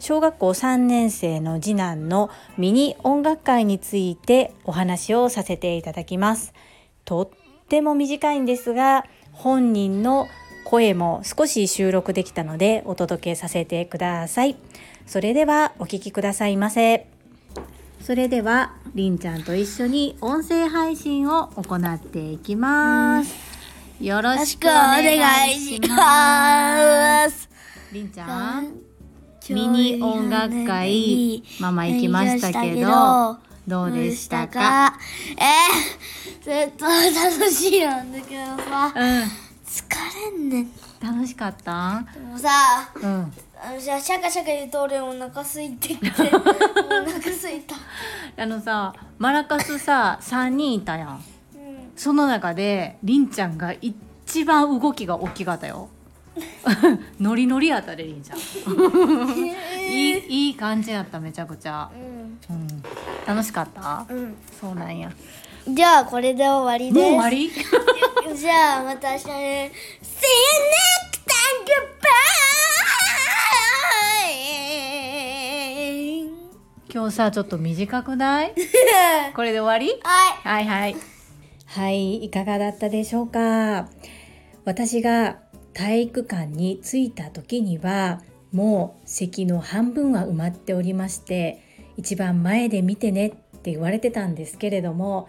小学校3年生の次男のミニ音楽会についてお話をさせていただきますとっても短いんですが本人の声も少し収録できたのでお届けさせてください。それではお聞きくださいませ。それではりんちゃんと一緒に音声配信を行っていきます。よろしくお願いします。りんちゃん、ミニ音楽会ママ行きましたけど、どうでしたか？えー、ずっと楽しいなんだけどさ。うん。疲れんねん。楽しかった？でもさ、うん、あのじゃシャカシャカ言うと俺お腹空いてきて お腹空いた。あのさマラカスさ3人いたやん、うん、その中でりんちゃんが一番動きが大きかったよ ノリノリやったでりんちゃんいいいい感じやっためちゃくちゃ、うん、うん、楽しかった、うん、そうなんや。じゃあこれで終わりです。もう終わり？じゃあまた明日ね See you next time goodbye 今日さちょっと短くない？これで終わり、はい、はいはい。はいいかがだったでしょうか？私が体育館に着いた時にはもう席の半分は埋まっておりまして一番前で見てねって言われてたんですけれども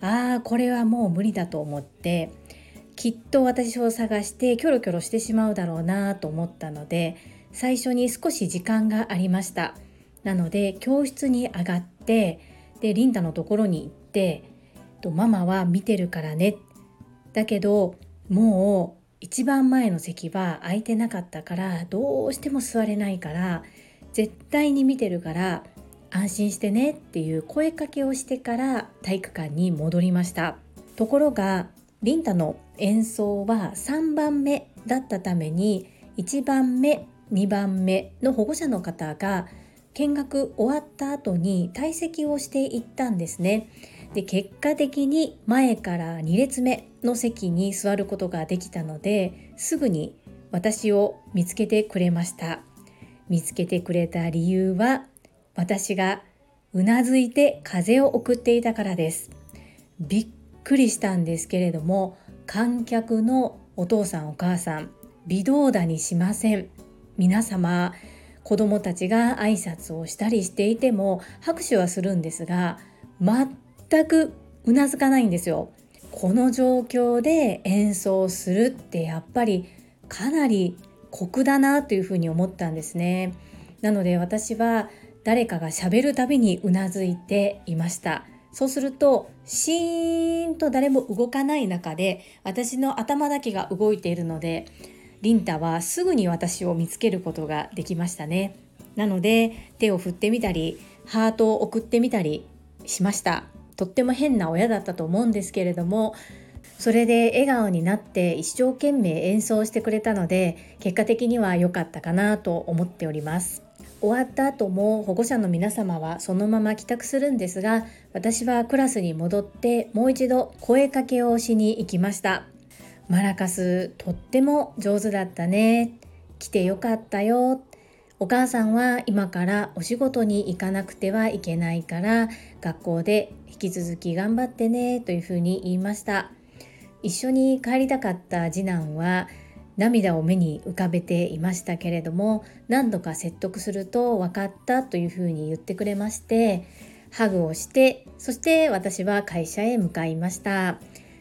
ああこれはもう無理だと思ってきっと私を探してキョロキョロしてしまうだろうなと思ったので最初に少し時間がありました。なので教室に上がってでリンダのところに行ってママは見てるからね。だけどもう一番前の席は空いてなかったからどうしても座れないから絶対に見てるから安心してねっていう声かけをしてから体育館に戻りました。ところがリンタの演奏は3番目だったために1番目2番目の保護者の方が見学終わった後に退席をしていったんですね。で結果的に前から2列目の席に座ることができたのですぐに私を見つけてくれました見つけてくれた理由は私がうなずいて風を送っていたからです。びっくりしたんですけれども観客のお父さんお母さん微動だにしません。皆様子供たちが挨拶をしたりしていても拍手はするんですが全全くうなずかないんですよ。この状況で演奏するってやっぱりかなり酷だなというふうに思ったんですね。なので私は誰かがしゃべるたびにうなずいていましたそうするとシーンと誰も動かない中で私の頭だけが動いているのでリンタはすぐに私を見つけることができましたねなので手を振ってみたりハートを送ってみたりしましたとっても変な親だったと思うんですけれどもそれで笑顔になって一生懸命演奏してくれたので結果的には良かったかなと思っております。終わった後も保護者の皆様はそのまま帰宅するんですが私はクラスに戻ってもう一度声かけをしに行きました。マラカスとっても上手だったね。来てよかったよ。お母さんは今からお仕事に行かなくてはいけないから学校でき続き頑張ってねというふうに言いました。一緒に帰りたかった次男は涙を目に浮かべていましたけれども何度か説得すると分かったというふうに言ってくれましてハグをしてそして私は会社へ向かいました。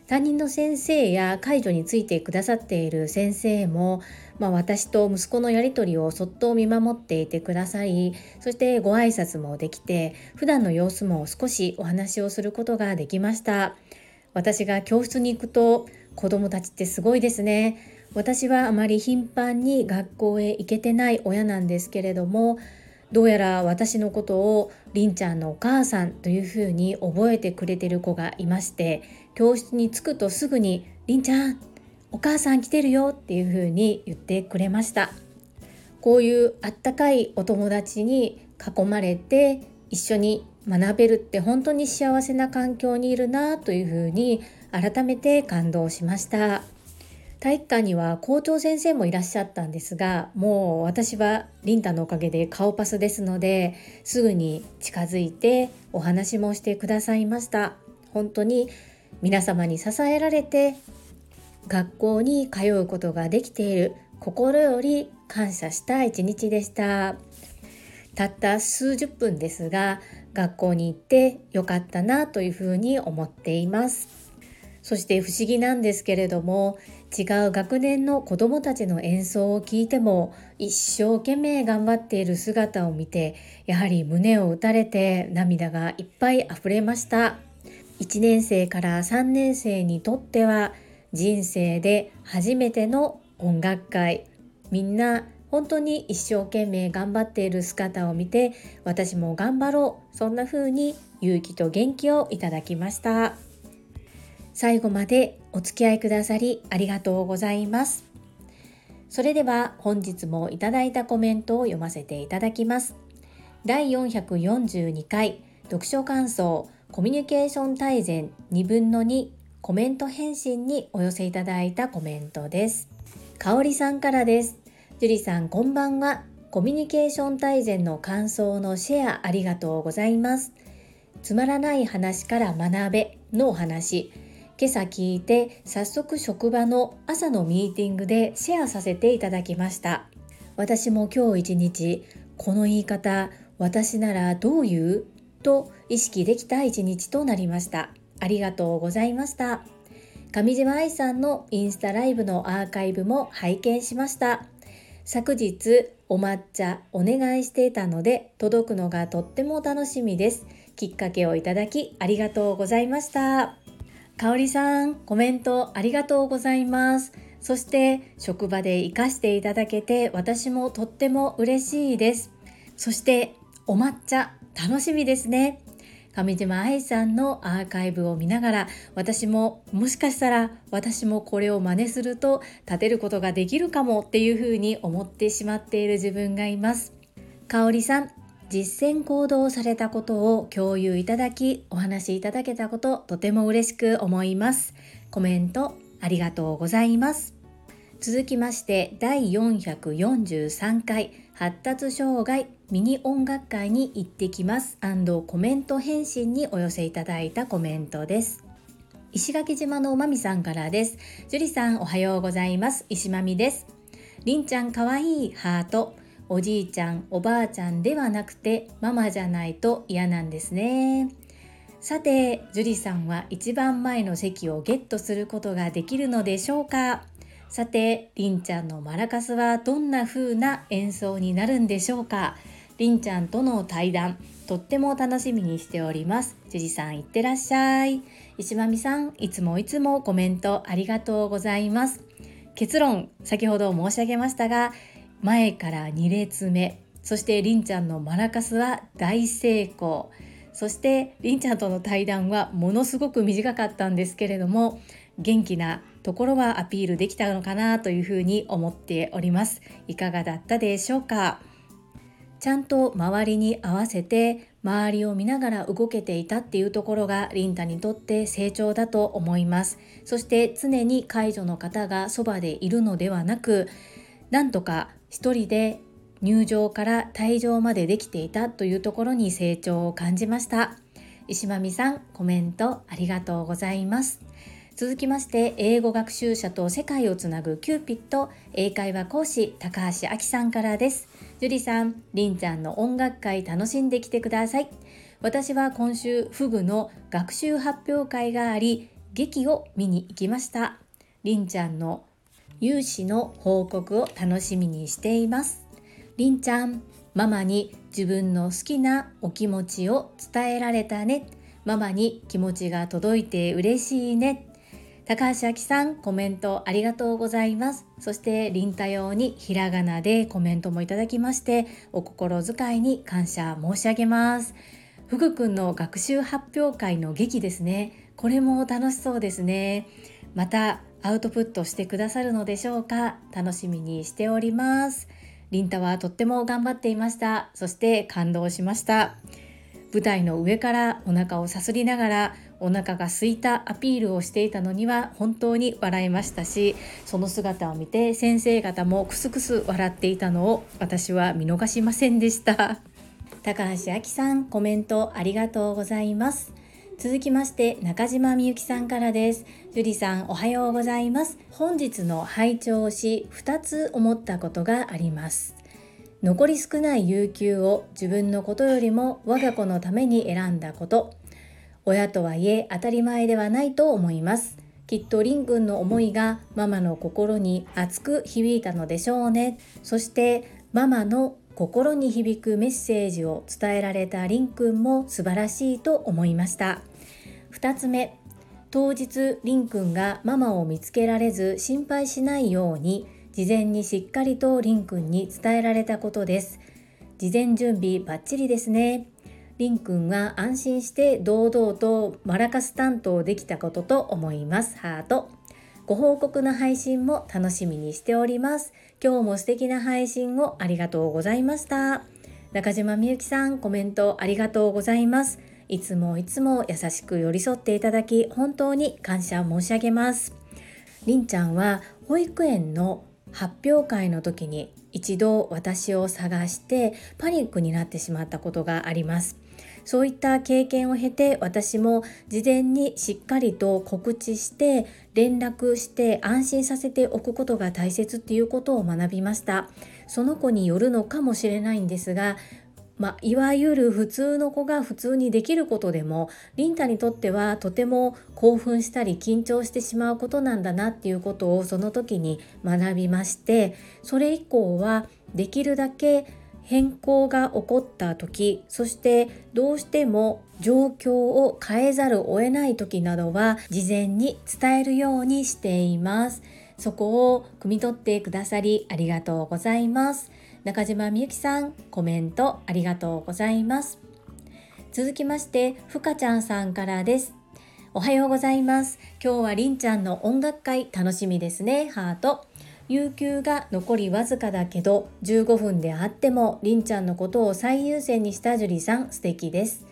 担任の先生や介助についてくださっている先生も、まあ、私と息子のやり取りをそっと見守っていてください。そしてご挨拶もできて普段の様子も少しお話をすることができました。私が教室に行くと子供たちってすごいですね。私はあまり頻繁に学校へ行けてない親なんですけれどもどうやら私のことをりんちゃんのお母さんというふうに覚えてくれてる子がいまして教室に着くとすぐに「りんちゃんお母さん来てるよ」っていうふうに言ってくれました。こういうあったかいお友達に囲まれて一緒に学べるって本当に幸せな環境にいるなというふうに改めて感動しました。体育館には校長先生もいらっしゃったんですがもう私はリンタのおかげで顔パスですのですぐに近づいてお話もしてくださいました。本当に皆様に支えられて学校に通うことができている。心より感謝した一日でした。たった数十分ですが学校に行ってよかったなというふうに思っています。そして不思議なんですけれども違う学年の子どもたちの演奏を聞いても一生懸命頑張っている姿を見てやはり胸を打たれて涙がいっぱい溢れました。1年生から3年生にとっては人生で初めての音楽会。みんな本当に一生懸命頑張っている姿を見て私も頑張ろう。そんな風に勇気と元気をいただきました。最後までお付き合いくださりありがとうございます。それでは本日もいただいたコメントを読ませていただきます。第442回読書感想コミュニケーション大全2分の2コメント返信にお寄せいただいたコメントです。かおりさんからです。樹里さんこんばんは。コミュニケーション大全の感想のシェアありがとうございます。つまらない話から学べのお話。今朝聞いて早速職場の朝のミーティングでシェアさせていただきました。私も今日一日この言い方私ならどう言う？と意識できた一日となりました。ありがとうございました。上島愛さんのインスタライブのアーカイブも拝見しました。昨日お抹茶お願いしていたので届くのがとっても楽しみです。きっかけをいただきありがとうございました。かおりさんコメントありがとうございます。そして職場で活かしていただけて私もとっても嬉しいです。そしてお抹茶楽しみですね。上島愛さんのアーカイブを見ながら私ももしかしたら私もこれを真似すると立てることができるかもっていうふうに思ってしまっている自分がいます。香里さん実践行動されたことを共有いただきお話しいただけたこととても嬉しく思います。コメントありがとうございます。続きまして第443回。発達障害ミニ音楽会に行ってきます。コメント返信にお寄せいただいたコメントです。石垣島のまみさんからです。樹里さんおはようございます。石まみです。りんちゃんかわいいハート。おじいちゃんおばあちゃんではなくてママじゃないと嫌なんですね。さて樹里さんは一番前の席をゲットすることができるのでしょうか？さて、りんちゃんのマラカスはどんな風な演奏になるんでしょうか？りんちゃんとの対談、とっても楽しみにしております。じじさんいってらっしゃい。石まみさん、いつもいつもコメントありがとうございます。結論、先ほど申し上げましたが、前から2列目、そしてりんちゃんのマラカスは大成功。そしてりんちゃんとの対談はものすごく短かったんですけれども元気なところはアピールできたのかなというふうに思っております。いかがだったでしょうか？ちゃんと周りに合わせて周りを見ながら動けていたっていうところがリンタにとって成長だと思います。そして常に介助の方がそばでいるのではなくなんとか一人で入場から退場までできていたというところに成長を感じました。石間美さんコメントありがとうございます。続きまして英語学習者と世界をつなぐキューピット英会話講師高橋明さんからです。樹里さんりんちゃんの音楽会楽しんできてください。私は今週フグの学習発表会があり劇を見に行きました。りんちゃんの有志の報告を楽しみにしています。りんちゃんママに自分の好きなお気持ちを伝えられたね。ママに気持ちが届いて嬉しいね。高橋明さん、コメントありがとうございます。そして、りんたようにひらがなでコメントもいただきまして、お心遣いに感謝申し上げます。ふぐくんの学習発表会の劇ですね。これも楽しそうですね。また、アウトプットしてくださるのでしょうか？楽しみにしております。りんたはとっても頑張っていました。そして感動しました。舞台の上からお腹をさすりながらお腹が空いたアピールをしていたのには本当に笑いましたしその姿を見て先生方もクスクス笑っていたのを私は見逃しませんでした。高橋明さんコメントありがとうございます。続きまして中島みゆきさんからです。樹里さんおはようございます。本日の拝聴し2つ思ったことがあります。残り少ない有給を自分のことよりも我が子のために選んだこと。親とはいえ当たり前ではないと思います。きっとりんくんの思いがママの心に熱く響いたのでしょうね。そしてママの心に響くメッセージを伝えられたりんくんも素晴らしいと思いました。2つ目当日りんくんがママを見つけられず心配しないように事前にしっかりとりんくんに伝えられたことです。事前準備バッチリですね。りんくんは安心して堂々とマラカス担当できたことと思います。ハート。ご報告の配信も楽しみにしております。今日も素敵な配信をありがとうございました。中島みゆきさんコメントありがとうございます。いつもいつも優しく寄り添っていただき本当に感謝申し上げます。りんちゃんは保育園の発表会の時に一度私を探してパニックになってしまったことがあります。そういった経験を経て私も事前にしっかりと告知して連絡して安心させておくことが大切っていうことを学びました。その子によるのかもしれないんですがまあ、いわゆる普通の子が普通にできることでもリンタにとってはとても興奮したり緊張してしまうことなんだなっていうことをその時に学びましてそれ以降はできるだけ変更が起こった時そしてどうしても状況を変えざるを得ない時などは事前に伝えるようにしています。そこを汲み取ってくださりありがとうございます。中島みゆきさんコメントありがとうございます。続きましてふかちゃんさんからです。おはようございます。今日はりんちゃんの音楽会楽しみですね。ハート。有給が残りわずかだけど15分であってもりんちゃんのことを最優先にした樹里さん素敵です。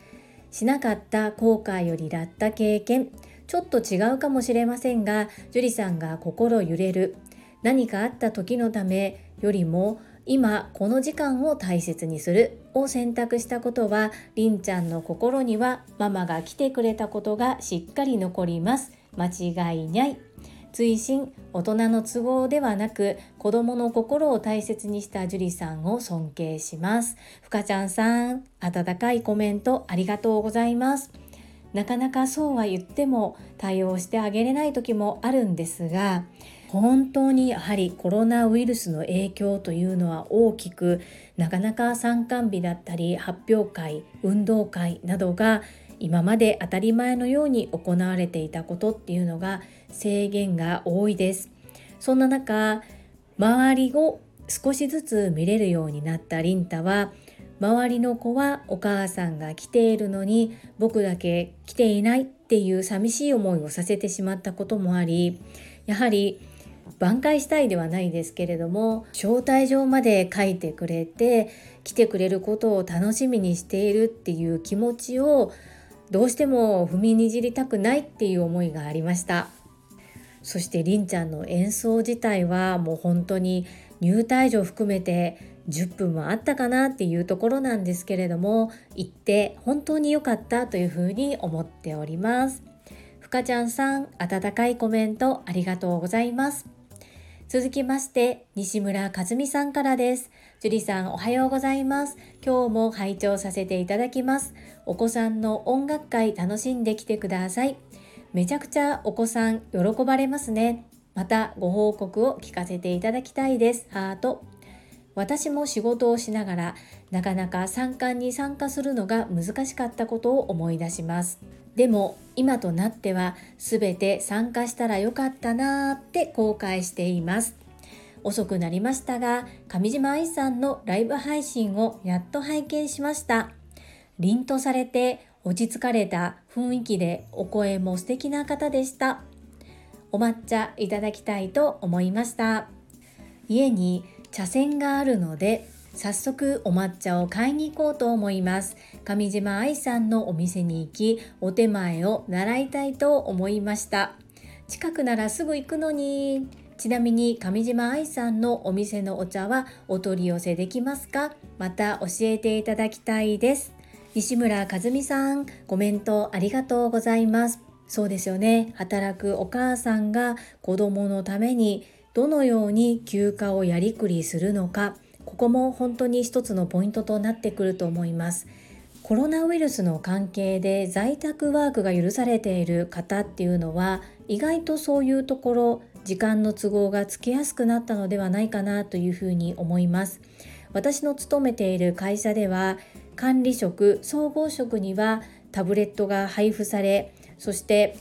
しなかった後悔よりだった経験。ちょっと違うかもしれませんが樹里さんが心揺れる。何かあった時のためよりも今この時間を大切にする。を選択したことはりんちゃんの心にはママが来てくれたことがしっかり残ります。間違いない。追伸大人の都合ではなく子供の心を大切にした樹里さんを尊敬します。ふかちゃんさん温かいコメントありがとうございます。なかなかそうは言っても対応してあげれない時もあるんですが本当にやはりコロナウイルスの影響というのは大きくなかなか参観日だったり発表会運動会などが今まで当たり前のように行われていたことっていうのが制限が多いです。そんな中周りを少しずつ見れるようになったリンタは周りの子はお母さんが来ているのに僕だけ来ていないっていう寂しい思いをさせてしまったこともありやはり挽回したいではないですけれども招待状まで書いてくれて来てくれることを楽しみにしているっていう気持ちをどうしても踏みにじりたくないっていう思いがありました。そしてりんちゃんの演奏自体はもう本当に入退場含めて10分もあったかなっていうところなんですけれども行って本当に良かったというふうに思っておりますふかちゃんさん温かいコメントありがとうございます続きまして、西村和美さんからです。樹里さん、おはようございます。今日も拝聴させていただきます。お子さんの音楽会楽しんできてください。めちゃくちゃお子さん喜ばれますね。またご報告を聞かせていただきたいです。ハート。私も仕事をしながらなかなか参観に参加するのが難しかったことを思い出します。でも今となっては全て参加したらよかったなーって後悔しています遅くなりましたが上島愛さんのライブ配信をやっと拝見しました凛とされて落ち着かれた雰囲気でお声も素敵な方でした。お抹茶いただきたいと思いました。家に茶筅があるので早速お抹茶を買いに行こうと思います。上島愛さんのお店に行きお手前を習いたいと思いました。近くならすぐ行くのに。ちなみに上島愛さんのお店のお茶はお取り寄せできますか？また教えていただきたいです。西村和美さんコメントありがとうございます。そうですよね。働くお母さんが子供のためにどのように休暇をやりくりするのか。ここも本当に一つのポイントとなってくると思います。コロナウイルスの関係で在宅ワークが許されている方っていうのは意外とそういうところ時間の都合がつけやすくなったのではないかなというふうに思います。私の勤めている会社では管理職総合職にはタブレットが配布されそして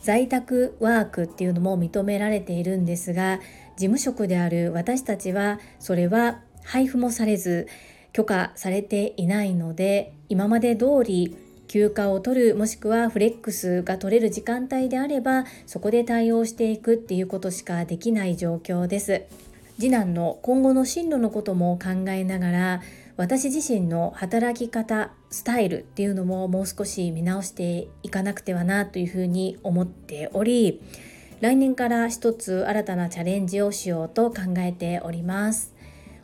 在宅ワークっていうのも認められているんですが事務職である私たちはそれは配布もされず許可されていないので今まで通り休暇を取るもしくはフレックスが取れる時間帯であればそこで対応していくっていうことしかできない状況です。次男の今後の進路のことも考えながら私自身の働き方スタイルっていうのももう少し見直していかなくてはなというふうに思っており来年から一つ新たなチャレンジをしようと考えております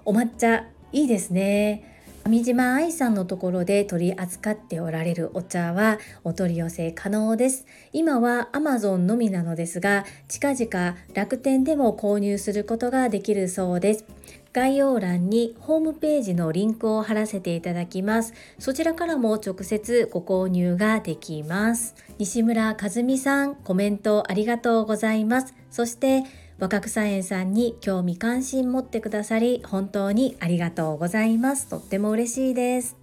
お抹茶いいですね上島愛さんのところで取り扱っておられるお茶はお取り寄せ可能です。今は Amazon のみなのですが、近々楽天でも購入することができるそうです。概要欄にホームページのリンクを貼らせていただきます。そちらからも直接ご購入ができます。西村和美さん、コメントありがとうございます。そして若草園さんに興味関心持ってくださり本当にありがとうございます。とっても嬉しいです。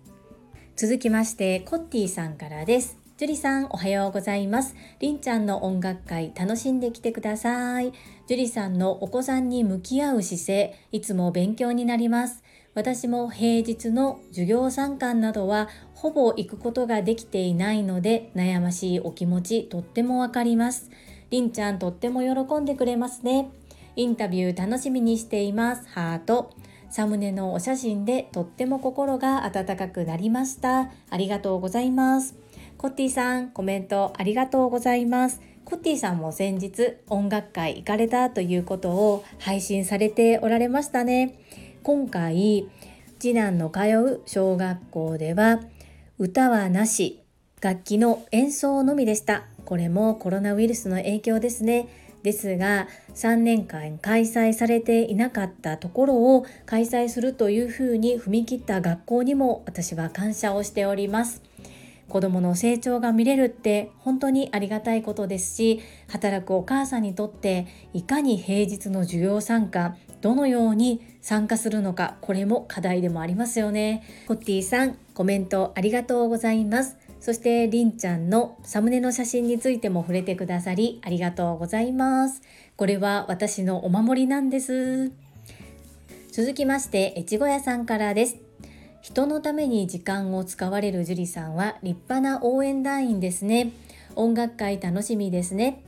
続きましてコッティさんからです。ジュリさんおはようございます。りんちゃんの音楽会楽しんできてください。ジュリさんのお子さんに向き合う姿勢、いつも勉強になります。私も平日の授業参観などはほぼ行くことができていないので悩ましいお気持ちとってもわかります。りんちゃんとっても喜んでくれますね。インタビュー楽しみにしています。ハート。サムネのお写真でとっても心が温かくなりました。ありがとうございます。コッティさん、コメントありがとうございます。コッティさんも先日音楽会行かれたということを配信されておられましたね。今回、次男の通う小学校では歌はなし、楽器の演奏のみでした。これもコロナウイルスの影響ですね。ですが3年間開催されていなかったところを開催するというふうに踏み切った学校にも私は感謝をしております。子供の成長が見れるって本当にありがたいことですし働くお母さんにとっていかに平日の授業参加どのように参加するのかこれも課題でもありますよね。ホッティさんコメントありがとうございます。そしてりんちゃんのサムネの写真についても触れてくださりありがとうございます。これは私のお守りなんです。続きまして越後屋さんからです。人のために時間を使われる樹里さんは立派な応援団員ですね。音楽会楽しみですね。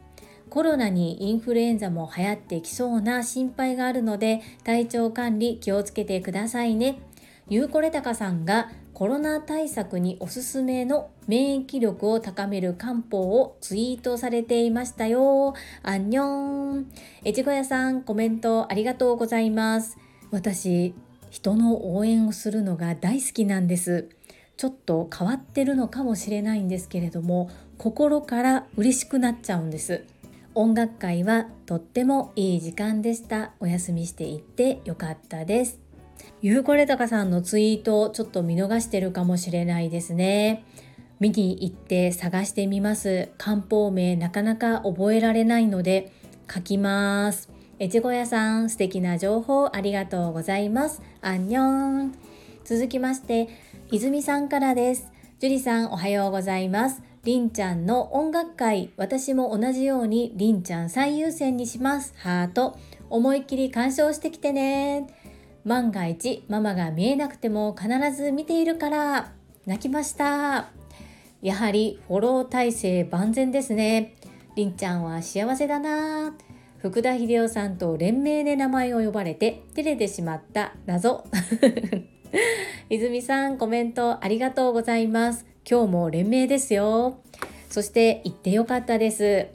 コロナにインフルエンザも流行ってきそうな心配があるので体調管理気をつけてくださいね。ゆうこれたかさんがコロナ対策におすすめの免疫力を高める漢方をツイートされていましたよ。アンニョン。越後屋さんコメントありがとうございます。私人の応援をするのが大好きなんです。ちょっと変わってるのかもしれないんですけれども心から嬉しくなっちゃうんです。音楽会はとってもいい時間でした。お休みしていってよかったです。ゆうこれたかさんのツイートをちょっと見逃してるかもしれないですね。見に行って探してみます。漢方名なかなか覚えられないので書きます。越後屋さん素敵な情報ありがとうございます。アンニョン。続きまして泉さんからです。樹里さんおはようございます。りんちゃんの音楽会私も同じようにりんちゃん最優先にします。ハート。思いっきり鑑賞してきてね。万が一ママが見えなくても必ず見ているから。泣きました。やはりフォロー体制万全ですね。りんちゃんは幸せだな。福田秀夫さんと連名で名前を呼ばれて照れてしまった謎。泉さんコメントありがとうございます。今日も連名ですよ。そして行ってよかったです。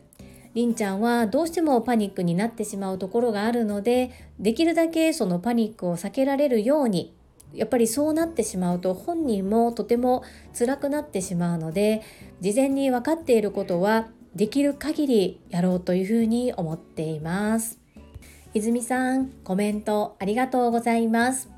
りんちゃんはどうしてもパニックになってしまうところがあるのでできるだけそのパニックを避けられるようにやっぱりそうなってしまうと本人もとても辛くなってしまうので事前に分かっていることはできる限りやろうというふうに思っています。泉さんコメントありがとうございます。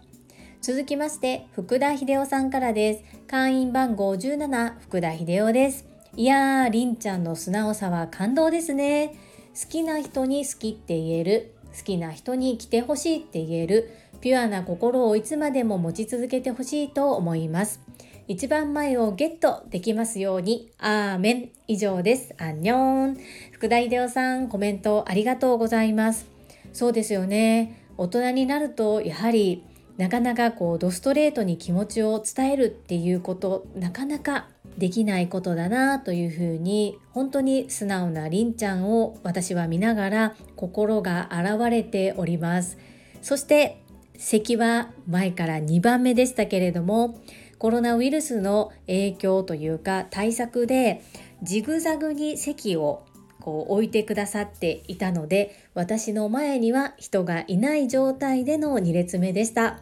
続きまして福田秀夫さんからです。会員番号17福田秀夫です。いやーりんちゃんの素直さは感動ですね。好きな人に好きって言える。好きな人に来てほしいって言える。ピュアな心をいつまでも持ち続けてほしいと思います。一番前をゲットできますように。アーメン。以上です。アンニョン。福田秀夫さん、コメントありがとうございます。そうですよね。大人になると、やはり、なかなかこう、ドストレートに気持ちを伝えるっていうこと、なかなかできないことだなというふうに本当に素直なりんちゃんを私は見ながら心が現れておりますそして席は前から2番目でしたけれどもコロナウイルスの影響というか対策でジグザグに席をこう置いてくださっていたので私の前には人がいない状態での2列目でした。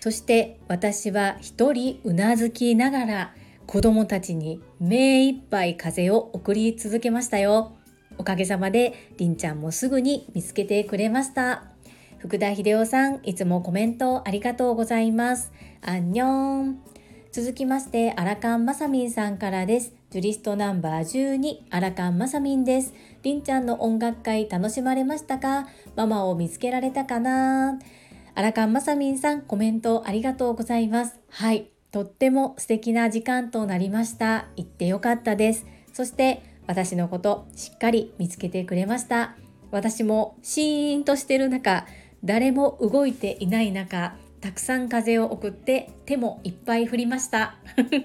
そして私は一人うなずきながら子供たちに目いっぱい風を送り続けましたよ。おかげさまでりんちゃんもすぐに見つけてくれました。福田秀夫さんいつもコメントありがとうございます。アンニョン。続きまして、アラカンマサミンさんからです。ジュリストナンバー12、アラカンマサミンです。りんちゃんの音楽会楽しまれましたか？ママを見つけられたかな？アラカンマサミンさん、コメントありがとうございます。はい、とっても素敵な時間となりました。行ってよかったです。そして、私のことしっかり見つけてくれました。私もシーンとしてる中、誰も動いていない中、たくさん風を送って手もいっぱい振りました。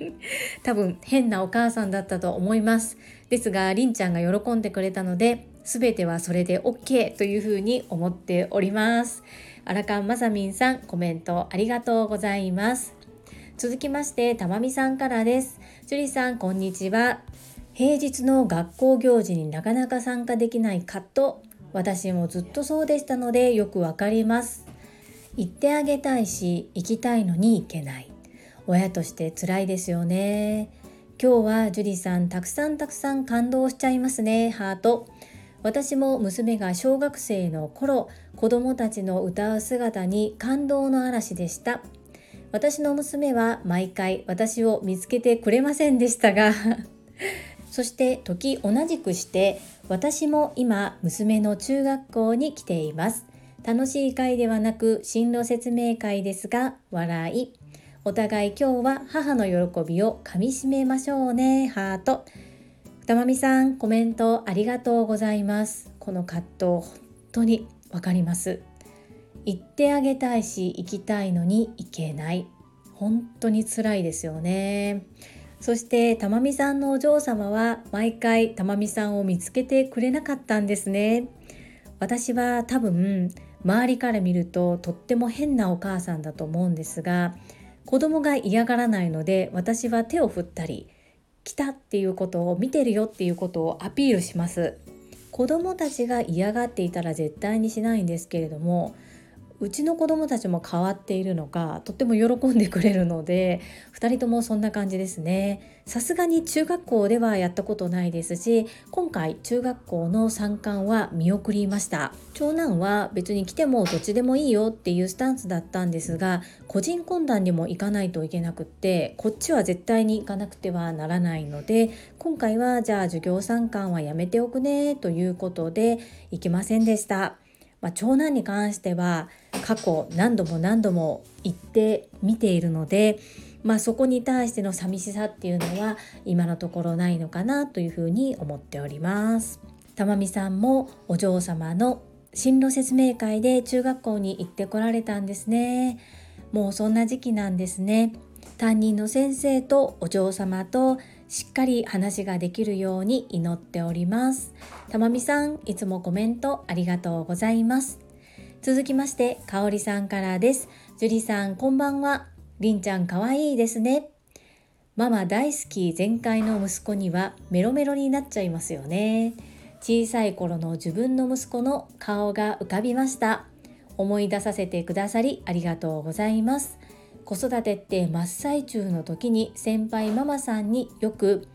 多分変なお母さんだったと思います。ですがりんちゃんが喜んでくれたので全てはそれで OK というふうに思っております。アラカンマサミンさんコメントありがとうございます。続きましてたまみさんからです。樹里さんこんにちは。平日の学校行事になかなか参加できないカット。私もずっとそうでしたのでよくわかります。行ってあげたいし行きたいのに行けない。親として辛いですよね。今日は樹里さんたくさんたくさん感動しちゃいますね。ハート。私も娘が小学生の頃子供たちの歌う姿に感動の嵐でした。私の娘は毎回私を見つけてくれませんでしたが そして時同じくして私も今娘の中学校に来ています。楽しい会ではなく進路説明会ですが笑い。お互い今日は母の喜びをかみしめましょうねハート。たまみさんコメントありがとうございます。この葛藤本当にわかります。行ってあげたいし行きたいのに行けない。本当に辛いですよね。そしてたまみさんのお嬢様は毎回たまみさんを見つけてくれなかったんですね。私は多分周りから見るととっても変なお母さんだと思うんですが子供が嫌がらないので私は手を振ったり来たっていうことを見てるよっていうことをアピールします。子供たちが嫌がっていたら絶対にしないんですけれどもうちの子供たちも変わっているのかとっても喜んでくれるので2人ともそんな感じですね。さすがに中学校ではやったことないですし今回中学校の参観は見送りました。長男は別に来てもどっちでもいいよっていうスタンスだったんですが個人懇談にも行かないといけなくってこっちは絶対に行かなくてはならないので今回はじゃあ授業参観はやめておくねということで行きませんでした。まあ、長男に関しては過去何度も何度も行って見ているのでまあそこに対しての寂しさっていうのは今のところないのかなというふうに思っております。たまみさんもお嬢様の進路説明会で中学校に行ってこられたんですね。もうそんな時期なんですね。担任の先生とお嬢様としっかり話ができるように祈っております。たまみさんいつもコメントありがとうございます。続きましてかおりさんからです。樹里さんこんばんは。りんちゃんかわいいですね。ママ大好き全開の息子にはメロメロになっちゃいますよね。小さい頃の自分の息子の顔が浮かびました。思い出させてくださりありがとうございます。子育てって真っ最中の時に先輩ママさんによく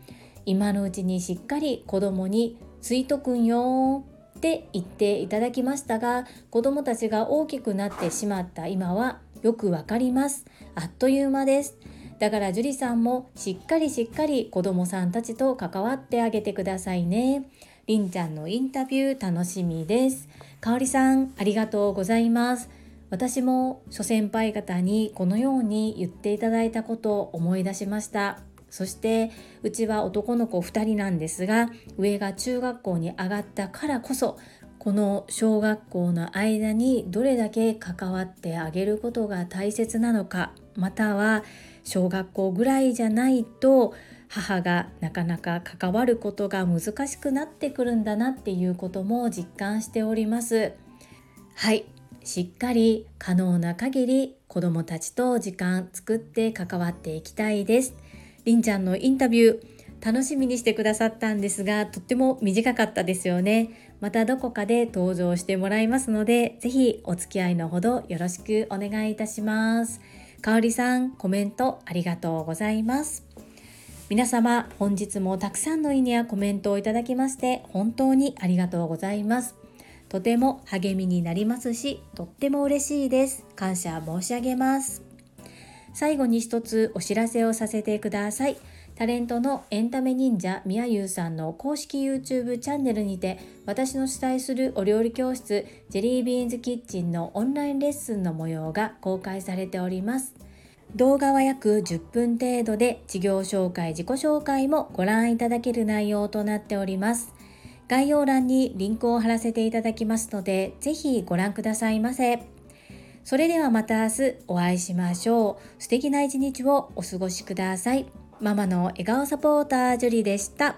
今のうちにしっかり子供についとくんよって言っていただきましたが子供たちが大きくなってしまった今はよくわかります。あっという間です。だから樹里さんもしっかりしっかり子供さんたちと関わってあげてくださいね。りんちゃんのインタビュー楽しみです。かおりさんありがとうございます。私も諸先輩方にこのように言っていただいたことを思い出しました。そしてうちは男の子2人なんですが上が中学校に上がったからこそこの小学校の間にどれだけ関わってあげることが大切なのかまたは小学校ぐらいじゃないと母がなかなか関わることが難しくなってくるんだなっていうことも実感しております。はい。しっかり可能な限り子どもたちと時間作って関わっていきたいです。りんちゃんのインタビュー楽しみにしてくださったんですがとっても短かったですよね。またどこかで登場してもらいますので是非お付き合いのほどよろしくお願いいたします。かおりさんコメントありがとうございます。皆様本日もたくさんのいいねやコメントをいただきまして本当にありがとうございます。とても励みになりますしとっても嬉しいです。感謝申し上げます。最後に一つお知らせをさせてください。タレントのエンタメ忍者みやゆうさんの公式 YouTube チャンネルにて私の主催するお料理教室ジェリービーンズキッチンのオンラインレッスンの模様が公開されております。動画は約10分程度で事業紹介自己紹介もご覧いただける内容となっております。概要欄にリンクを貼らせていただきますので、ぜひご覧くださいませ。それではまた明日お会いしましょう。素敵な一日をお過ごしください。ママの笑顔サポータージュリでした。